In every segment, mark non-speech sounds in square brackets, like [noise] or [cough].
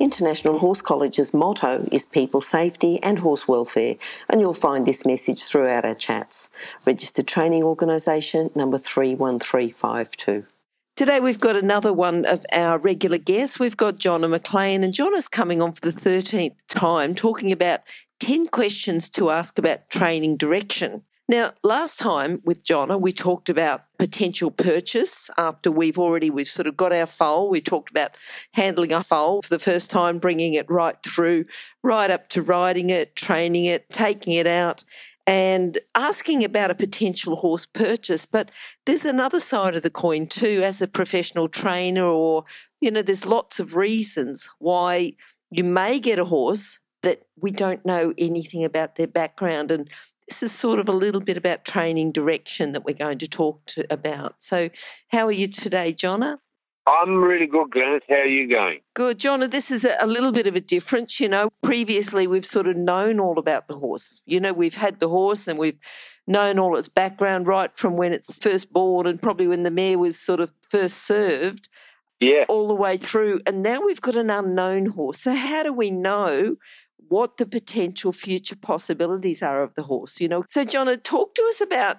International Horse College's motto is people safety and horse welfare, and you'll find this message throughout our chats. Registered Training Organisation number 31352. Today we've got another one of our regular guests. We've got Jonna McLean, and Jonna's coming on for the 13th time talking about 10 questions to ask about training direction. Now, last time with Jonna, we talked about potential purchase after we've already, we've sort of got our foal. We talked about handling our foal for the first time, bringing it right through, right up to riding it, training it, taking it out, and asking about a potential horse purchase. But there's another side of the coin too, as a professional trainer, or, you know, there's lots of reasons why you may get a horse that we don't know anything about their background. And this is sort of a little bit about training direction that we're going to talk to about. So, how are you today, Jonna? I'm really good, Glenys. How are you going? Good, Jonna. This is a, a little bit of a difference. You know, previously we've sort of known all about the horse. You know, we've had the horse and we've known all its background right from when it's first born and probably when the mare was sort of first served. Yeah. All the way through. And now we've got an unknown horse. So, how do we know what the potential future possibilities are of the horse. You know, so Jonna, talk to us about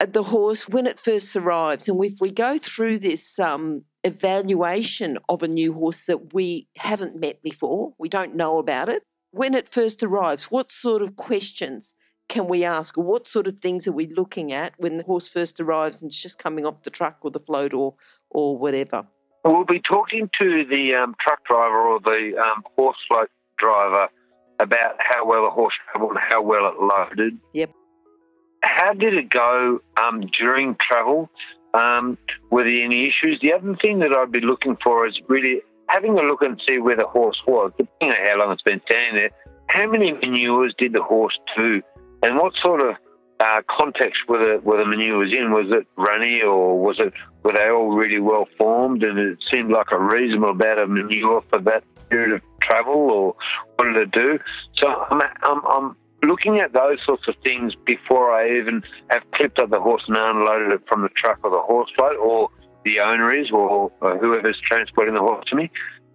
uh, the horse when it first arrives, and if we go through this um, evaluation of a new horse that we haven't met before, we don't know about it. When it first arrives, what sort of questions can we ask, what sort of things are we looking at when the horse first arrives and it's just coming off the truck or the float or or whatever? We'll be talking to the um, truck driver or the um, horse float driver about how well the horse travelled and how well it loaded. Yep. How did it go um, during travel? Um, were there any issues? The other thing that I'd be looking for is really having a look and see where the horse was, depending on how long it's been standing there. How many manures did the horse do, and what sort of uh, context were the were the manures in? Was it runny or was it were they all really well formed? And it seemed like a reasonable amount of manure for that period of travel, or what did it do? So I'm, I'm, I'm looking at those sorts of things before I even have clipped up the horse and unloaded it from the truck or the horse float, or the owner is, or, or whoever's transporting the horse to me.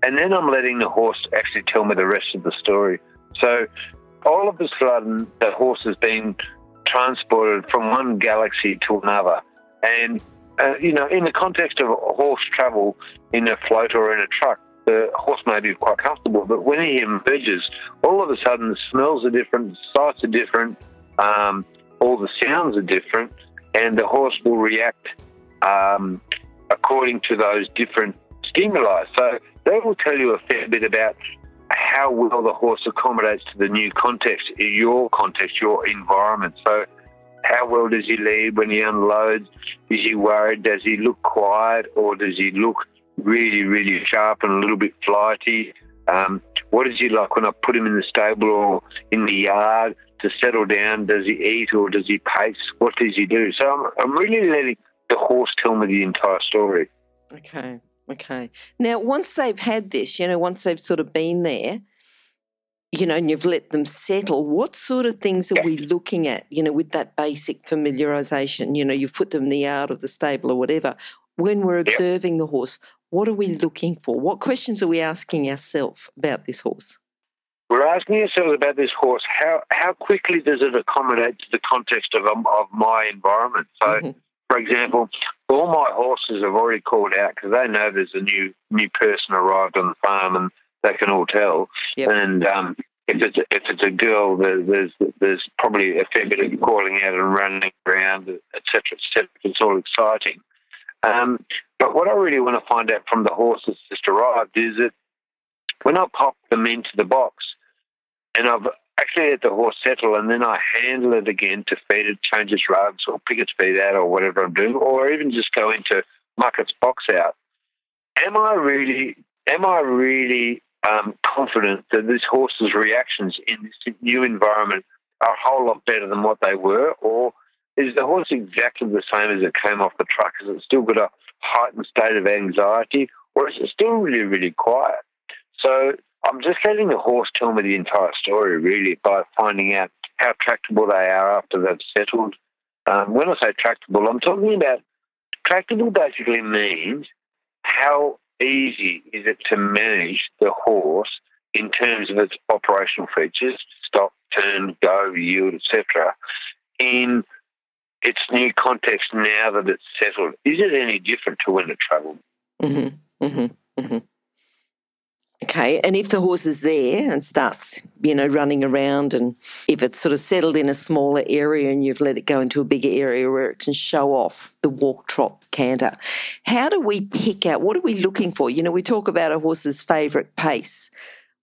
And then I'm letting the horse actually tell me the rest of the story. So all of a sudden, the horse has been transported from one galaxy to another. And, uh, you know, in the context of horse travel in a float or in a truck, the horse may be quite comfortable, but when he emerges, all of a sudden the smells are different, the sights are different, um, all the sounds are different, and the horse will react um, according to those different stimuli. So they will tell you a fair bit about how well the horse accommodates to the new context, your context, your environment. So how well does he lead when he unloads? Is he worried? Does he look quiet or does he look really, really sharp and a little bit flighty. Um, what is he like when I put him in the stable or in the yard to settle down? Does he eat or does he pace? What does he do? So I'm, I'm really letting the horse tell me the entire story. Okay, okay. Now, once they've had this, you know, once they've sort of been there, you know, and you've let them settle, what sort of things are we looking at, you know, with that basic familiarisation? You know, you've put them in the yard or the stable or whatever. When we're observing yep. the horse, what are we looking for? What questions are we asking ourselves about this horse? We're asking ourselves about this horse. How how quickly does it accommodate to the context of um, of my environment? So, mm-hmm. for example, all my horses have already called out because they know there's a new new person arrived on the farm, and they can all tell. Yep. And um, if it's if it's a girl, there's there's probably a fair bit of calling out and running around, etc. etc. It's all exciting. Um, but what I really want to find out from the horse that's just arrived is that when I pop them into the box and I've actually let the horse settle and then I handle it again to feed it, change its rugs or pick its feet out or whatever I'm doing, or even just go into muck its box out, am I really am I really um, confident that this horse's reactions in this new environment are a whole lot better than what they were, or is the horse exactly the same as it came off the truck? Has it still got a heightened state of anxiety, or is it still really, really quiet? So I'm just letting the horse tell me the entire story, really, by finding out how tractable they are after they've settled. Um, when I say tractable, I'm talking about tractable basically means how easy is it to manage the horse in terms of its operational features, stop, turn, go, yield, etc., in its new context now that it's settled. Is it any different to when it travelled? Mm-hmm, mm-hmm, mm-hmm. Okay, and if the horse is there and starts, you know, running around, and if it's sort of settled in a smaller area and you've let it go into a bigger area where it can show off the walk, trot, canter, how do we pick out what are we looking for? You know, we talk about a horse's favourite pace.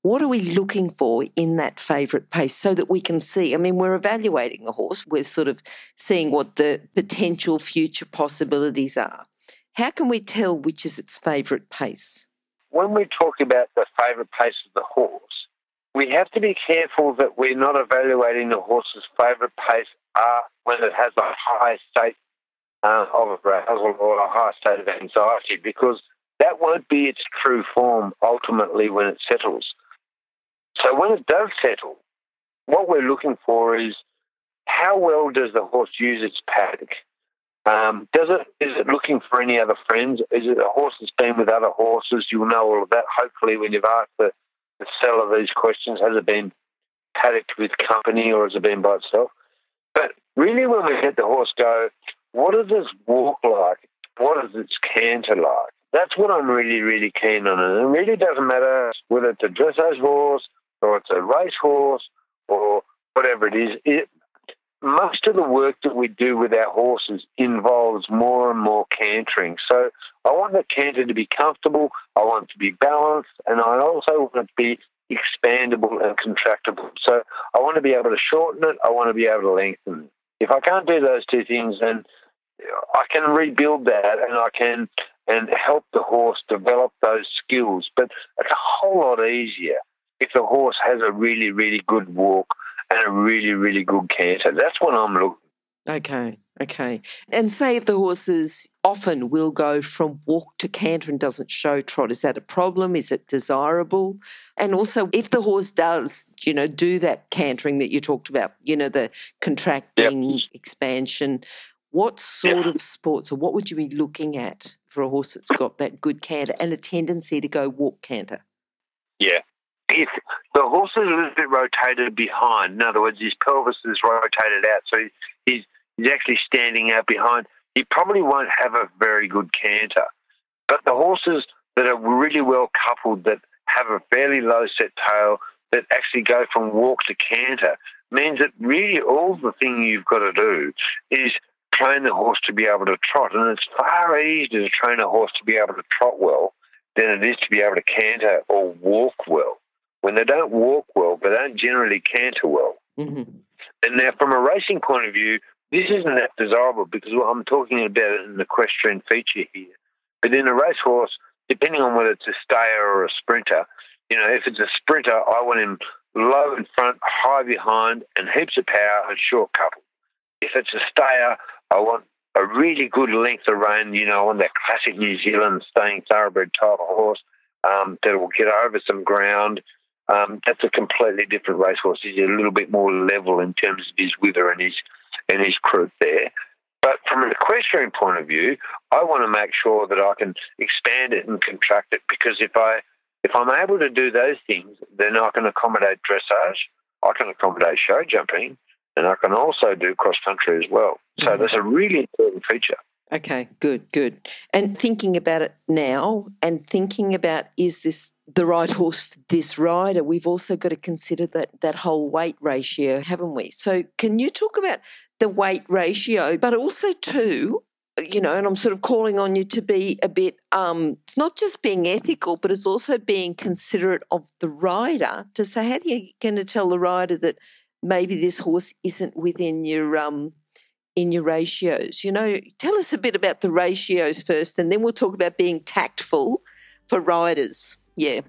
What are we looking for in that favourite pace so that we can see? I mean, we're evaluating the horse, we're sort of seeing what the potential future possibilities are. How can we tell which is its favourite pace? when we talk about the favourite pace of the horse, we have to be careful that we're not evaluating the horse's favourite pace uh, when it has a high state uh, of arousal or a high state of anxiety, because that won't be its true form ultimately when it settles. So when it does settle, what we're looking for is how well does the horse use its paddock? Um, does it is it looking for any other friends? Is it a horse that's been with other horses? You'll know all of that. Hopefully, when you've asked the, the seller these questions, has it been paddocked with company or has it been by itself? But really, when we let the horse go, what does its walk like? What is its canter like? That's what I'm really, really keen on. And it really doesn't matter whether it's a dressage horse or it's a racehorse, or whatever it is. It, most of the work that we do with our horses involves more and more cantering. So I want the canter to be comfortable, I want it to be balanced, and I also want it to be expandable and contractible. So I want to be able to shorten it, I want to be able to lengthen it. If I can't do those two things, then I can rebuild that and I can and help the horse develop those skills. But it's a whole lot easier if the horse has a really, really good walk and a really, really good canter. That's what I'm looking. Okay, okay. And say if the horses often will go from walk to canter and doesn't show trot, is that a problem? Is it desirable? And also, if the horse does, you know, do that cantering that you talked about, you know, the contracting, yep. expansion, what sort yep. of sports or what would you be looking at for a horse that's got that good canter and a tendency to go walk canter? Yeah if the horse is a little bit rotated behind, in other words, his pelvis is rotated out, so he's, he's actually standing out behind, he probably won't have a very good canter. But the horses that are really well coupled, that have a fairly low set tail, that actually go from walk to canter, means that really all the thing you've got to do is train the horse to be able to trot. And it's far easier to train a horse to be able to trot well than it is to be able to canter or walk well when they don't walk well, they don't generally canter well. Mm-hmm. And now, from a racing point of view, this isn't that desirable because I'm talking about an equestrian feature here. But in a racehorse, depending on whether it's a stayer or a sprinter, you know, if it's a sprinter, I want him low in front, high behind, and heaps of power and short couple. If it's a stayer, I want a really good length of rein, you know, on that classic New Zealand staying thoroughbred type of horse um, that will get over some ground, um, that's a completely different racehorse. He's a little bit more level in terms of his wither and his and his croup there. But from an equestrian point of view, I want to make sure that I can expand it and contract it because if I if I'm able to do those things, then I can accommodate dressage, I can accommodate show jumping, and I can also do cross country as well. So mm-hmm. that's a really important feature. Okay, good, good. And thinking about it now and thinking about is this the right horse for this rider, we've also got to consider that that whole weight ratio, haven't we? So can you talk about the weight ratio, but also too, you know, and I'm sort of calling on you to be a bit um it's not just being ethical, but it's also being considerate of the rider to say, how are you going to tell the rider that maybe this horse isn't within your um in your ratios. You know, tell us a bit about the ratios first, and then we'll talk about being tactful for riders. Yeah.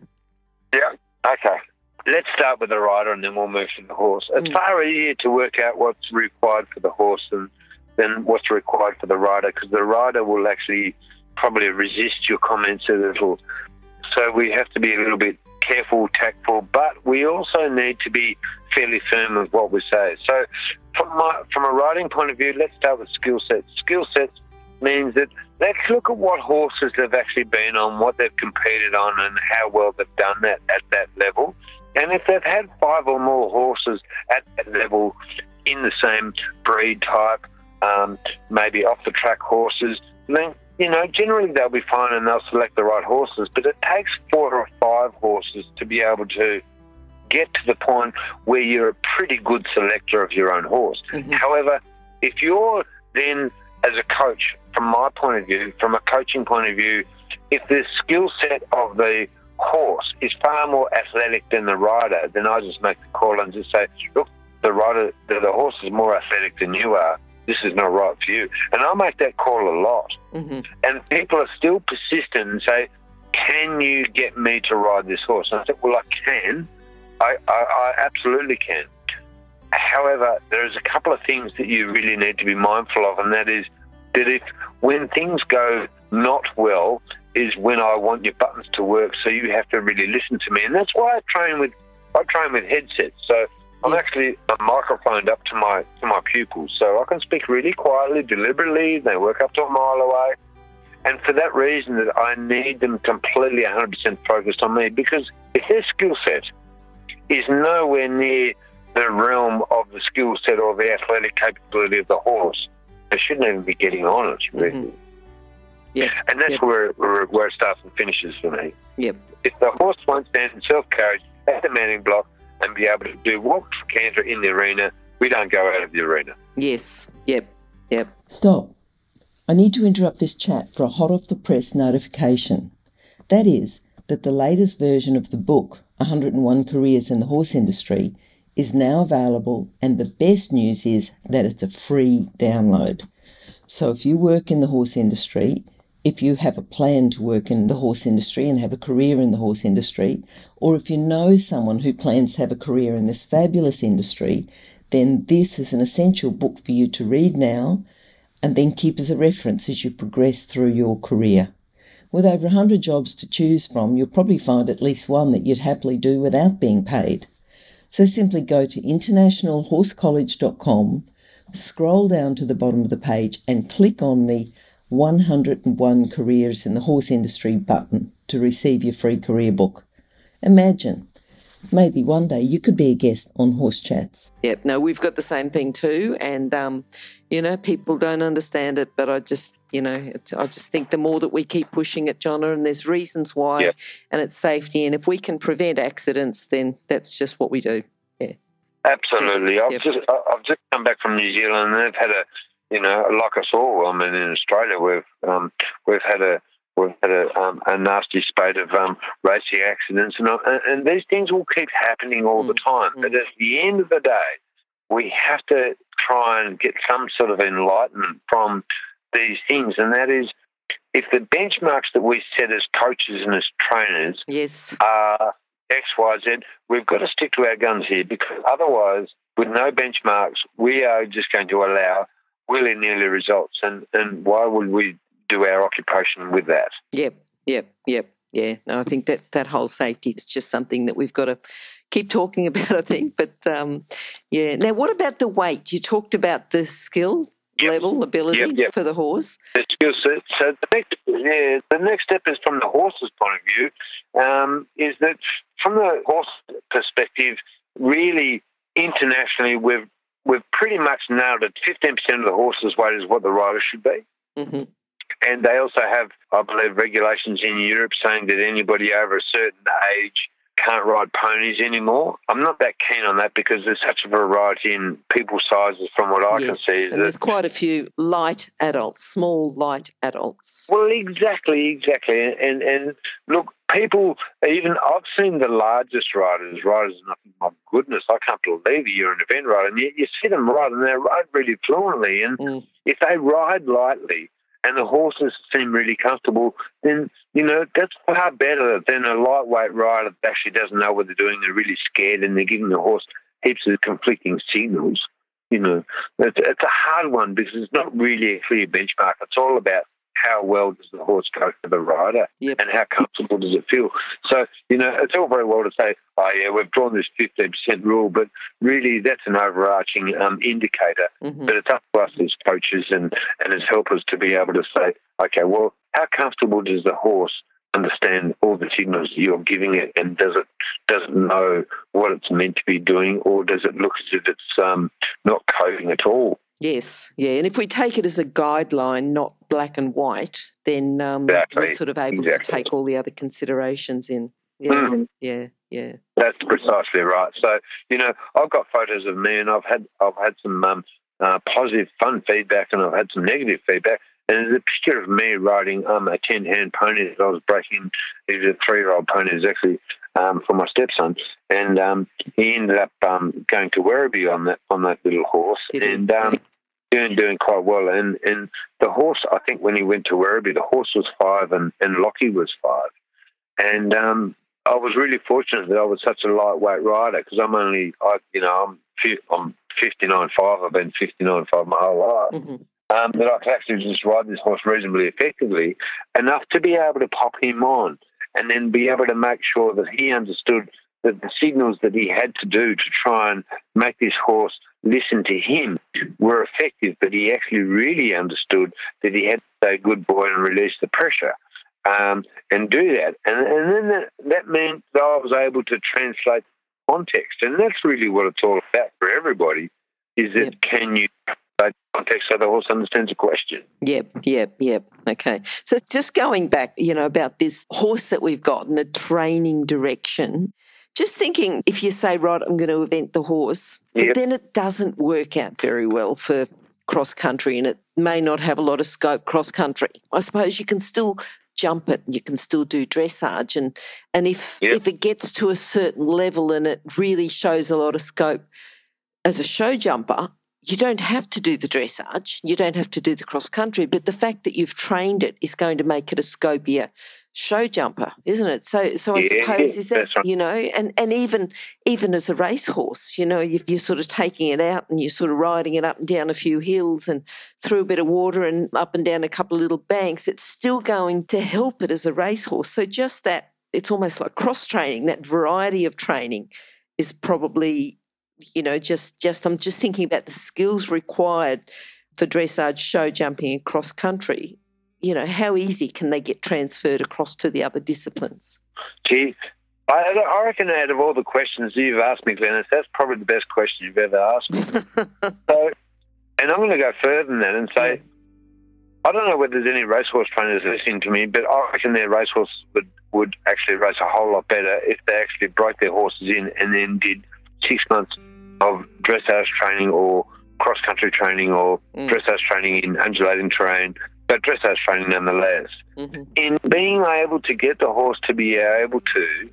Yeah. Okay. Let's start with the rider and then we'll move to the horse. It's Mm. far easier to work out what's required for the horse than, than what's required for the rider because the rider will actually probably resist your comments a little. So we have to be a little bit careful, tactful, but we also need to be fairly firm with what we say. So from my, from a riding point of view, let's start with skill sets. Skill sets means that let's look at what horses they've actually been on, what they've competed on, and how well they've done that at that level. And if they've had five or more horses at that level in the same breed type, um, maybe off the track horses, then you know generally they'll be fine and they'll select the right horses. But it takes four or five horses to be able to get to the point where you're a pretty good selector of your own horse. Mhm. However, if you're then as a coach, from my point of view, from a coaching point of view, if the skill set of the horse is far more athletic than the rider, then I just make the call and just say, look, the rider, the, the horse is more athletic than you are. This is not right for you. And I make that call a lot. Mhm. And people are still persistent and say, can you get me to ride this horse? And I said, well, I can. I, I, I absolutely can. However, there's a couple of things that you really need to be mindful of, and that is that if when things go not well, is when I want your buttons to work. So you have to really listen to me, and that's why I train with I train with headsets. So I'm Yes. actually uh, microphoned up to my to my pupils, so I can speak really quietly, deliberately. They work up to a mile away, and for that reason, that I need them completely 100% focused on me because if their skill set is nowhere near the realm of the skill set or the athletic capability of the horse, they shouldn't even be getting on it. Really. Mhm. Yeah. And that's Yep. where, where where it starts and finishes for me. Yep. If the horse won't stand in self carriage at the mounting block and be able to do walk canter in the arena, we don't go out of the arena. Yes. Yep. Yep. Stop. I need to interrupt this chat for a hot off the press notification. That is, that the latest version of the book, 101 Careers in the Horse Industry, is now available, and the best news is that it's a free download. So if you work in the horse industry, if you have a plan to work in the horse industry and have a career in the horse industry, or if you know someone who plans to have a career in this fabulous industry, then this is an essential book for you to read now and then keep as a reference as you progress through your career. With over 100 jobs to choose from, you'll probably find at least one that you'd happily do without being paid. So simply go to internationalhorsecollege.com, scroll down to the bottom of the page, and click on the 101 Careers in the Horse Industry button to receive your free career book. Imagine, maybe one day you could be a guest on Horse Chats. Yep. No, we've got the same thing too, and um, you know, people don't understand it, but I just, you know, it's, I just think the more that we keep pushing it, Jonna, and there's reasons why, Yeah. and it's safety, and if we can prevent accidents, then that's just what we do. Yeah. Absolutely. I've Yep. just I've just come back from New Zealand and they've had a you know, like us all, I mean in Australia we've um, we've had a we've had a, um, a nasty spate of um, racing accidents and, and and these things will keep happening all the time. But at the end of the day, we have to try and get some sort of enlightenment from these things and that is if the benchmarks that we set as coaches and as trainers Yes. are X, Y, Z. We've got to stick to our guns here because otherwise, with no benchmarks, we are just going to allow willy nilly results. And, and why would we do our occupation with that? Yep. Yep. Yep. Yeah. No, I think that that whole safety is just something that we've got to keep talking [laughs] about. I think, but um, yeah. Now, what about the weight? You talked about the skill Yep. level, ability Yep, yep. for the horse. The skill set. So the next, yeah, the next step is from the horse's point of view, um, is that from the horse perspective, really internationally, we've we've pretty much nailed it. Fifteen percent of the horse's weight is what the rider should be. hmm And they also have, I believe, regulations in Europe saying that anybody over a certain age can't ride ponies anymore. I'm not that keen on that because there's such a variety in people sizes from what I can see. is and there's quite a few light adults, small light adults. well, exactly, exactly. And and look, people even I've seen the largest riders, riders, and I think, my goodness, I can't believe you're an event rider. And you, you see them ride and they ride really fluently. And Mm. if they ride lightly and the horses seem really comfortable, then, you know, that's far better than a lightweight rider that actually doesn't know what they're doing. They're really scared and they're giving the horse heaps of conflicting signals. You know, it's, it's a hard one because it's not really a clear benchmark. It's all about how well does the horse go for the rider Yep. and how comfortable does it feel. So, you know, it's all very well to say, oh, yeah, we've drawn this 15% rule, but really that's an overarching um, indicator. Mhm. But it's up to us as coaches and, and as helpers to be able to say, okay, well, how comfortable does the horse understand all the signals you're giving it, and does it does it know what it's meant to be doing, or does it look as if it's um, not coping at all? Yes, yeah. And if we take it as a guideline, not black and white, then um, Exactly, we're sort of able exactly. to take all the other considerations in. Yeah, Mhm. yeah, yeah. That's precisely right. So you know, I've got photos of me, and I've had I've had some um, uh, positive, fun feedback, and I've had some negative feedback. And there's a picture of me riding um, a ten hand pony that I was breaking. He was a three year old pony, it was actually um, for my stepson, and um, he ended up um, going to Werribee on that on that little horse, Did and um, doing doing quite well. And and the horse, I think, when he went to Werribee, the horse was five, and and Lockie was five, and um, I was really fortunate that I was such a lightweight rider because I'm only, I, you know, I'm I'm 59 five. I've been 59 five my whole life. hmm Um, that I could actually just ride this horse reasonably effectively enough to be able to pop him on, and then be able to make sure that he understood that the signals that he had to do to try and make this horse listen to him were effective, but he actually really understood that he had to say good boy and release the pressure um, and do that. And, and then that, that meant that I was able to translate context. And that's really what it's all about for everybody is that Yep. can you translate context so the horse understands a question? Yep, yep, yep. Okay. So just going back, you know, about this horse that we've got and the training direction, just thinking if you say, right, I'm going to event the horse, but then it doesn't work out very well for cross country and it may not have a lot of scope cross country. I suppose you can still jump it, you can still do dressage and and if Yep. if it gets to a certain level and it really shows a lot of scope as a show jumper, you don't have to do the dressage, you don't have to do the cross country, but the fact that you've trained it is going to make it a scopier show jumper, isn't it? So, so I Yeah, suppose is that right. you know, and and even even as a racehorse, you know, if you're sort of taking it out and you're sort of riding it up and down a few hills and through a bit of water and up and down a couple of little banks, it's still going to help it as a racehorse. So just that, it's almost like cross training. That variety of training is probably you know, just just I'm just thinking about the skills required for dressage, show jumping, and cross country. You know, how easy can they get transferred across to the other disciplines? Gee, I, I reckon out of all the questions you've asked me, Glenys, that's probably the best question you've ever asked me. [laughs] so, and I'm going to go further than that and say, I don't know whether there's any racehorse trainers listening to me, but I reckon their racehorse would, would actually race a whole lot better if they actually broke their horses in and then did six months of dressage training or cross country training or Mm. dressage training in undulating terrain, but dressage training nonetheless Mhm. in being able to get the horse to be able to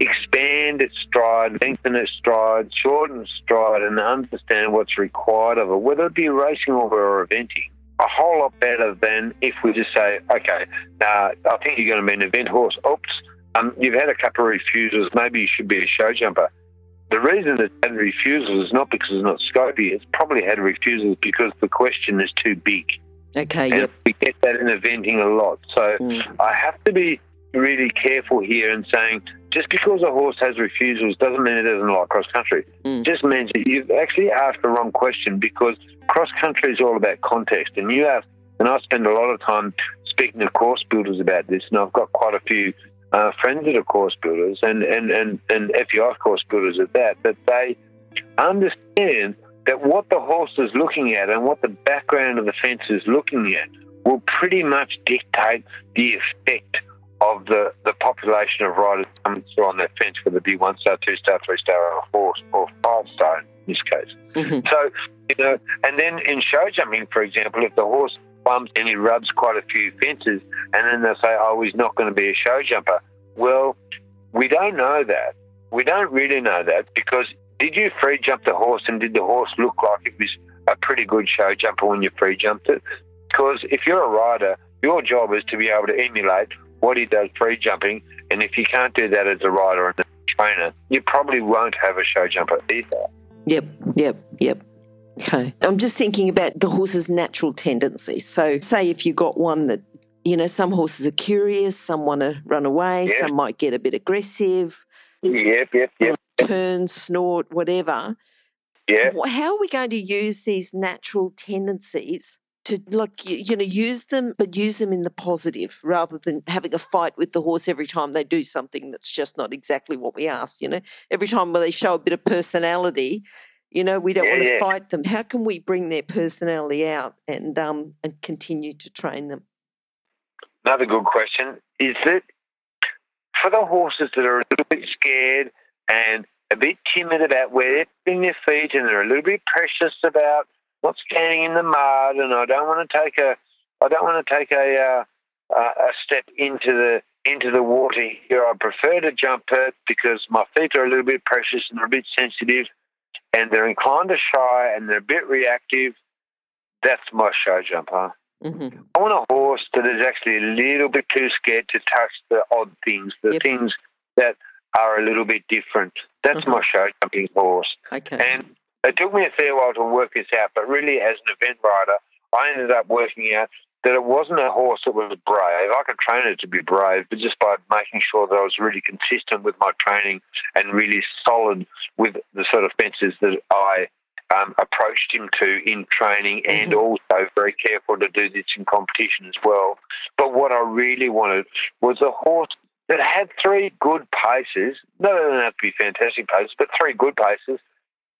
expand its stride, lengthen its stride, shorten its stride, and understand what's required of it, whether it be racing or eventing, a whole lot better than if we just say, okay, uh, I think you're going to be an event horse. Oops, um, you've had a couple of refusals. Maybe you should be a show jumper. The reason it's had refusals is not because it's not scopy. It's probably had refusals because the question is too big. Okay, And yep. we get that in eventing a lot. So Mm. I have to be really careful here in saying just because a horse has refusals doesn't mean it doesn't like cross country. Mm. It just means that you've actually asked the wrong question because cross country is all about context. And you have, and I spend a lot of time speaking to course builders about this, and I've got quite a few uh, friends that are course builders and, and, and, and FEI course builders at that, that they understand that what the horse is looking at and what the background of the fence is looking at will pretty much dictate the effect of the, the population of riders coming through on that fence, whether it be one star, two star, three star, or four or five star in this case. Mhm. So, you know, and then in show jumping, for example, if the horse bumps and he rubs quite a few fences, and then they say, oh, he's not going to be a show jumper. Well, we don't know that. We don't really know that because did you free jump the horse and did the horse look like it was a pretty good show jumper when you free jumped it? because if you're a rider, your job is to be able to emulate what he does free jumping, and if you can't do that as a rider and a trainer, you probably won't have a show jumper either. Yep, yep, yep. Okay. I'm just thinking about the horse's natural tendencies. So, say if you got one that, you know, some horses are curious, some want to run away, Yeah. some might get a bit aggressive, Yep, yep, yep, turn, snort, whatever. yeah. How are we going to use these natural tendencies to, like, you, you know, use them, but use them in the positive rather than having a fight with the horse every time they do something that's just not exactly what we asked, you know? Every time where they show a bit of personality, you know, we don't Yeah, want to yeah. fight them. How can we bring their personality out and um and continue to train them? Another good question is that for the horses that are a little bit scared and a bit timid about where they're putting their feet and they're a little bit precious about not standing in the mud and I don't want to take a I don't want to take a uh, a step into the into the water here. I prefer to jump it because my feet are a little bit precious and they're a bit sensitive and they're inclined to shy and they're a bit reactive. That's my show jumper. Mm-hmm. I want a horse that is actually a little bit too scared to touch the odd things, the Yep. things that are a little bit different. That's Mhm. my show jumping horse. Okay. And it took me a fair while to work this out, but really, as an event rider, I ended up working out that it wasn't a horse that was brave. I could train it to be brave, but just by making sure that I was really consistent with my training and really solid with the sort of fences that I um, approached him to in training and Mhm. also very careful to do this in competition as well. But what I really wanted was a horse that had three good paces. No, they don't have to be fantastic paces, but three good paces.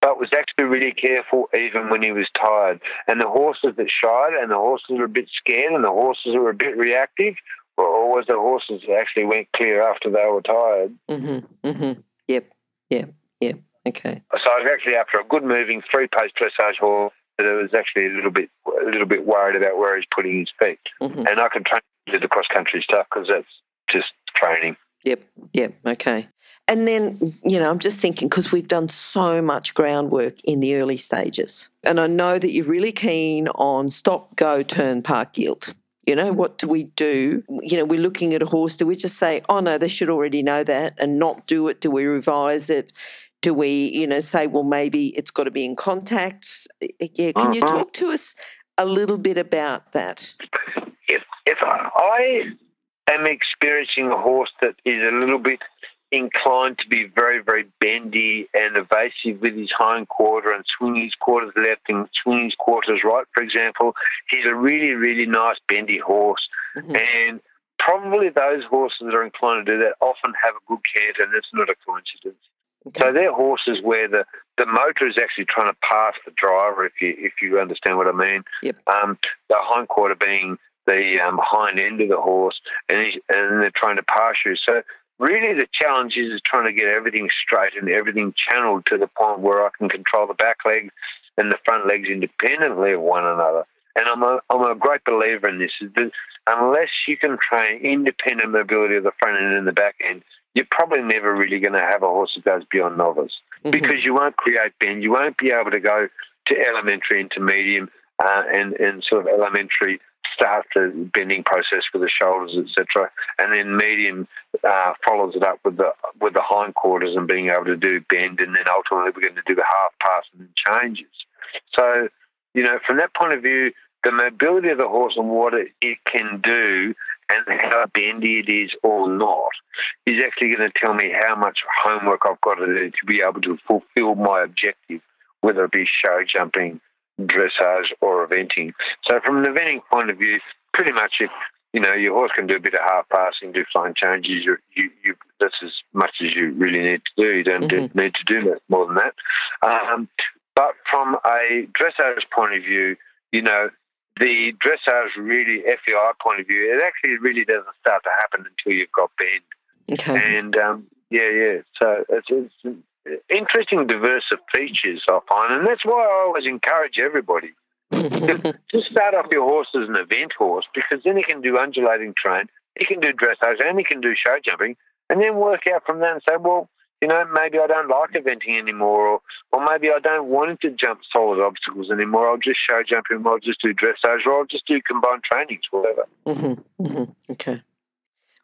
But was actually really careful even when he was tired. And the horses that shied, and the horses that were a bit scared, and the horses that were a bit reactive, were always the horses that actually went clear after they were tired. Mm-hmm. Mm-hmm. Yep. Yep. Yep. Okay. So I was actually after a good moving three pace dressage horse that was actually a little bit a little bit worried about where he's putting his feet. Mm-hmm. And I can train to the cross country stuff because that's just training. Yep, yep, okay. And then, you know, I'm just thinking because we've done so much groundwork in the early stages. And I know that you're really keen on stop, go, turn, park, yield. You know, what do we do? You know, we're looking at a horse. Do we just say, oh, no, they should already know that and not do it? Do we revise it? Do we, you know, say, well, maybe it's got to be in contact? Yeah, can you Mhm. talk to us a little bit about that? if if I am experiencing a horse that is a little bit inclined to be very very bendy and evasive with his hind quarter and swing his quarters left and swing his quarters right, for example, he's a really really nice bendy horse, Mhm. and probably those horses that are inclined to do that often have a good canter, and it's not a coincidence. So they're horses where the, the motor is actually trying to pass the driver, if you if you understand what I mean. Yep. Um, the hind quarter being the um, hind end of the horse, and he's, and they're trying to pass you. So really, the challenge is, trying to get everything straight and everything channeled to the point where I can control the back legs and the front legs independently of one another. And I'm a I'm a great believer in this. Is that unless you can train independent mobility of the front end and the back end, you're probably never really going to have a horse that goes beyond novice Mhm. because you won't create bend. You won't be able to go to elementary into medium uh, and, and sort of elementary start the bending process with the shoulders, etc. And then medium uh, follows it up with the with the hindquarters and being able to do bend, and then ultimately we're going to do the half pass and then changes. So, you know, from that point of view, the mobility of the horse and what it, it can do and how bendy it is or not is actually going to tell me how much homework I've got to do to be able to fulfill my objective, whether it be show jumping, dressage, or eventing. So, from an eventing point of view, pretty much if you know your horse can do a bit of half passing, do flying changes, you, you, you that's as much as you really need to do. You don't do- need to do more than that. Um, but from a dressage point of view, you know, the dressage really FEI point of view, it actually really doesn't start to happen until you've got bend. Okay. And um, yeah, yeah. So it's, it's interesting, diverse of features I find, and that's why I always encourage everybody to [laughs] start off your horse as an event horse because then he can do undulating train, he can do dressage, and he can do show jumping, and then work out from that and say, well, you know, maybe I don't like eventing anymore, or, or maybe I don't want him to jump solid obstacles anymore. I'll just show jump him, I'll just do dressage, or I'll just do combined trainings, whatever. Mm-hmm, mm-hmm. Okay.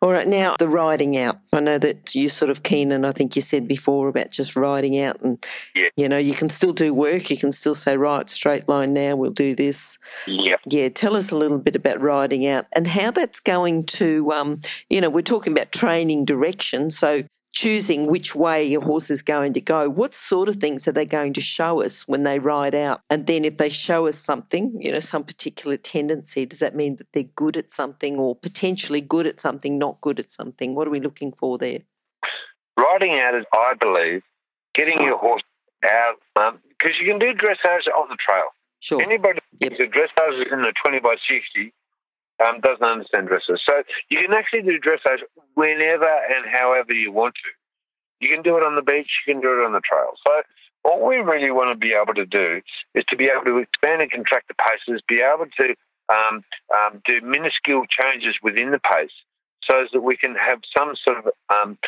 All right, now the riding out. I know that you're sort of keen, and I think you said before about just riding out, and yeah. you know you can still do work. You can still say, right, straight line now. We'll do this. Yeah. Yeah. Tell us a little bit about riding out and how that's going to. Um, you know, we're talking about training direction. So choosing which way your horse is going to go, what sort of things are they going to show us when they ride out? And then if they show us something, you know, some particular tendency, does that mean that they're good at something or potentially good at something, not good at something? What are we looking for there? Riding out is, I believe, getting your horse out because um, you can do dressage on the trail. Sure. Anybody yep. dressage is in the 20 by 60 um, doesn't understand dressage. So you can actually do dressage whenever and however you want to. You can do it on the beach, you can do it on the trail. So what we really want to be able to do is to be able to expand and contract the paces, be able to um, um, do minuscule changes within the pace so that we can have some sort of um,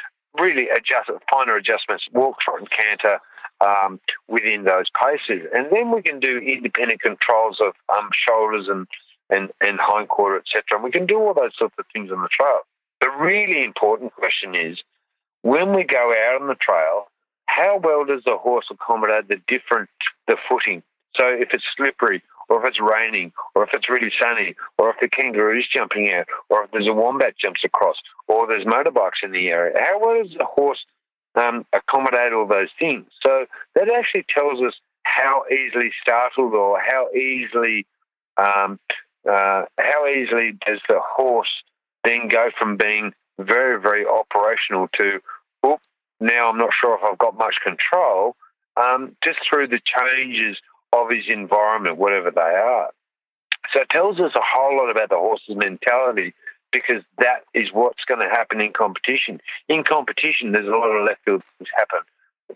really adjust, finer adjustments, walk, trot, and canter um, within those paces. And then we can do independent controls of um, shoulders and and, and hindquarter, etc. And we can do all those sorts of things on the trail. The really important question is when we go out on the trail, how well does the horse accommodate the different the footing? So if it's slippery, or if it's raining, or if it's really sunny, or if the kangaroo is jumping out, or if there's a wombat jumps across, or there's motorbikes in the area, how well does the horse um, accommodate all those things? So that actually tells us how easily startled or how easily um, uh, how easily does the horse then go from being very, very operational to, oh, now I'm not sure if I've got much control, um, just through the changes of his environment, whatever they are. So it tells us a whole lot about the horse's mentality because that is what's going to happen in competition. In competition, there's a lot of left field things happen.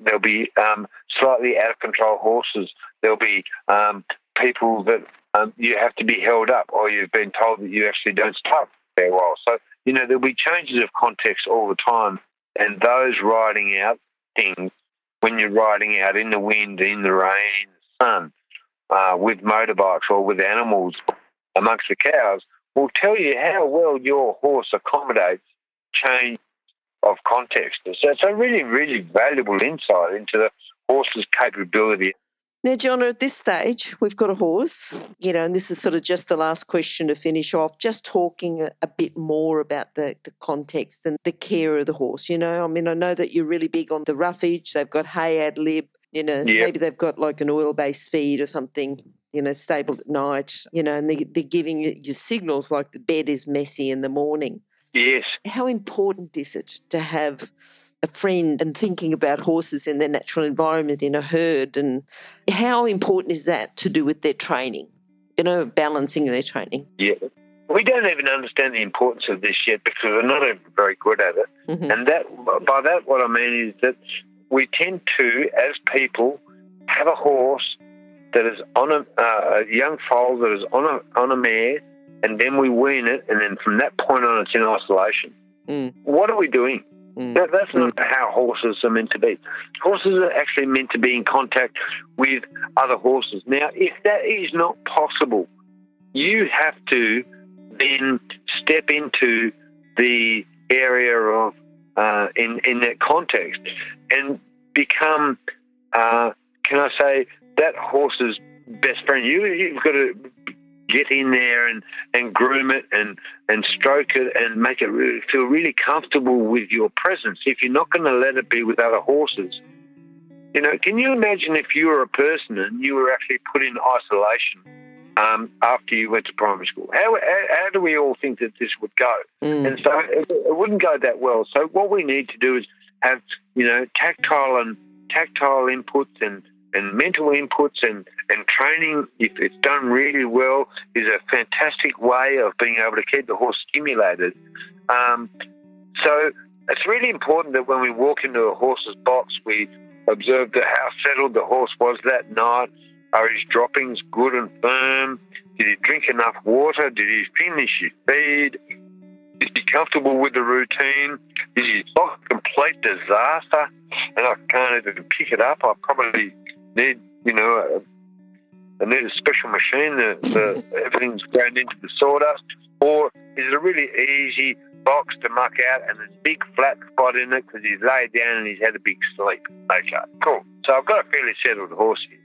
There'll be um, slightly out of control horses. There'll be um, people that um, you have to be held up, or you've been told that you actually don't start for a while. So you know there'll be changes of context all the time, and those riding out things when you're riding out in the wind, in the rain, the sun, uh, with motorbikes or with animals amongst the cows, will tell you how well your horse accommodates change of context. So it's a really, really valuable insight into the horse's capability now, John, at this stage, we've got a horse, you know, and this is sort of just the last question to finish off, just talking a, a, bit more about the, the context and the care of the horse. You know, I mean, I know that you're really big on the roughage, they've got hay ad lib, you know, yep. maybe they've got like an oil based feed or something, you know, stabled at night, you know, and they, they're giving you signals like the bed is messy in the morning. Yes. How important is it to have a friend and thinking about horses in their natural environment in a herd and how important is that to do with their training? You know balancing their training. Yeah. We don't even understand the importance of this yet because we're not even very good at it. Mm-hmm. and that by that what i mean is that we tend to as people have a horse that is on a, uh, a young foal that is on a on a mare and then we wean it and then from that point on it's in isolation. Mm. what are we doing Mm. That, that's not how horses are meant to be. Horses are actually meant to be in contact with other horses. Now, if that is not possible, you have to then step into the area of uh, in in that context and become, uh, can I say, that horse's best friend. You you've got to get in there and, and groom it and, and stroke it and make it really, feel really comfortable with your presence if you're not going to let it be with other horses. You know, can you imagine if you were a person and you were actually put in isolation um, after you went to primary school? How, how, how, do we all think that this would go? Mm. And so it, it wouldn't go that well. So what we need to do is have, you know, tactile and tactile inputs and and mental inputs and, and training, if it's done really well, is a fantastic way of being able to keep the horse stimulated. Um, so it's really important that when we walk into a horse's box, we observe how settled the horse was that night. Are his droppings good and firm? Did he drink enough water? Did he finish his feed? Is he comfortable with the routine? Is he not a complete disaster and I can't even pick it up? I probably need, you know, a, I need a special machine that, everything's ground into the sawdust. Or is it a really easy box to muck out and there's a big flat spot in it because he's laid down and he's had a big sleep? Okay, cool. So I've got a fairly settled horse here.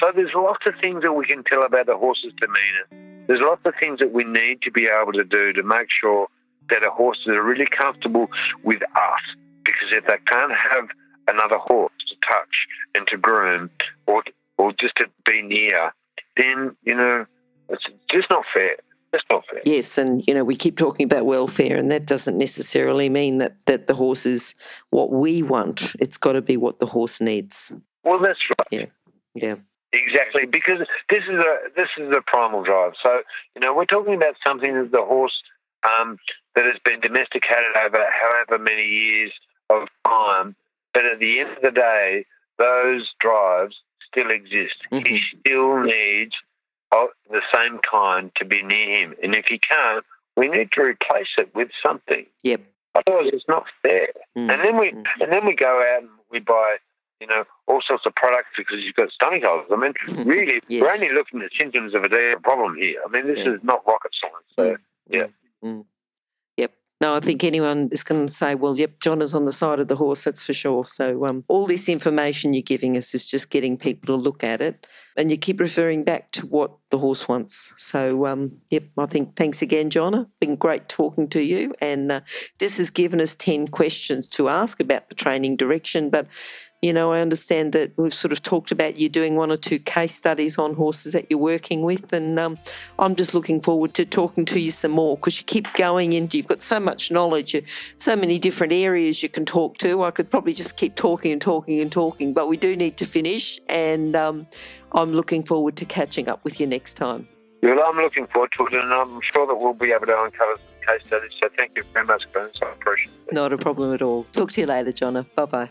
So there's lots of things that we can tell about the horse's demeanour. There's lots of things that we need to be able to do to make sure that a horse is really comfortable with us. Because if they can't have another horse to touch and to groom or or just to be near, then you know it's just not fair. It's not fair. Yes, and you know we keep talking about welfare, and that doesn't necessarily mean that that the horse is what we want. It's got to be what the horse needs. Well, that's right. Yeah, yeah. Exactly, because this is a this is a primal drive. So you know we're talking about something that the horse um, that has been domesticated over however many years of time, but at the end of the day, those drives still exists. Mm-hmm. He still needs the same kind to be near him, and if he can't, we need to replace it with something. Yep. Otherwise, it's not fair. Mm. And then we Mm. and then we go out and we buy you know, all sorts of products because you've got stomach ulcers. I mean, really, Yes. we're only looking at symptoms of a deeper problem here. I mean, this Yeah. is not rocket science. So, yeah. Mm. No, I think anyone is going to say, well, yep, Jonna is on the side of the horse, that's for sure. So, um, all this information you're giving us is just getting people to look at it. And you keep referring back to what the horse wants. So, um, yep, I think thanks again, Jonna. Been great talking to you. And uh, this has given us 10 questions to ask about the training direction. But you know, I understand that we've sort of talked about you doing one or two case studies on horses that you're working with, and um, I'm just looking forward to talking to you some more because you keep going into. You've got so much knowledge, so many different areas you can talk to. I could probably just keep talking and talking and talking, but we do need to finish, and um, I'm looking forward to catching up with you next time. Well, I'm looking forward to it, and I'm sure that we'll be able to uncover some case studies. So, thank you very much, Glenn. So I appreciate it. Not a problem at all. Talk to you later, Jonna. Bye bye.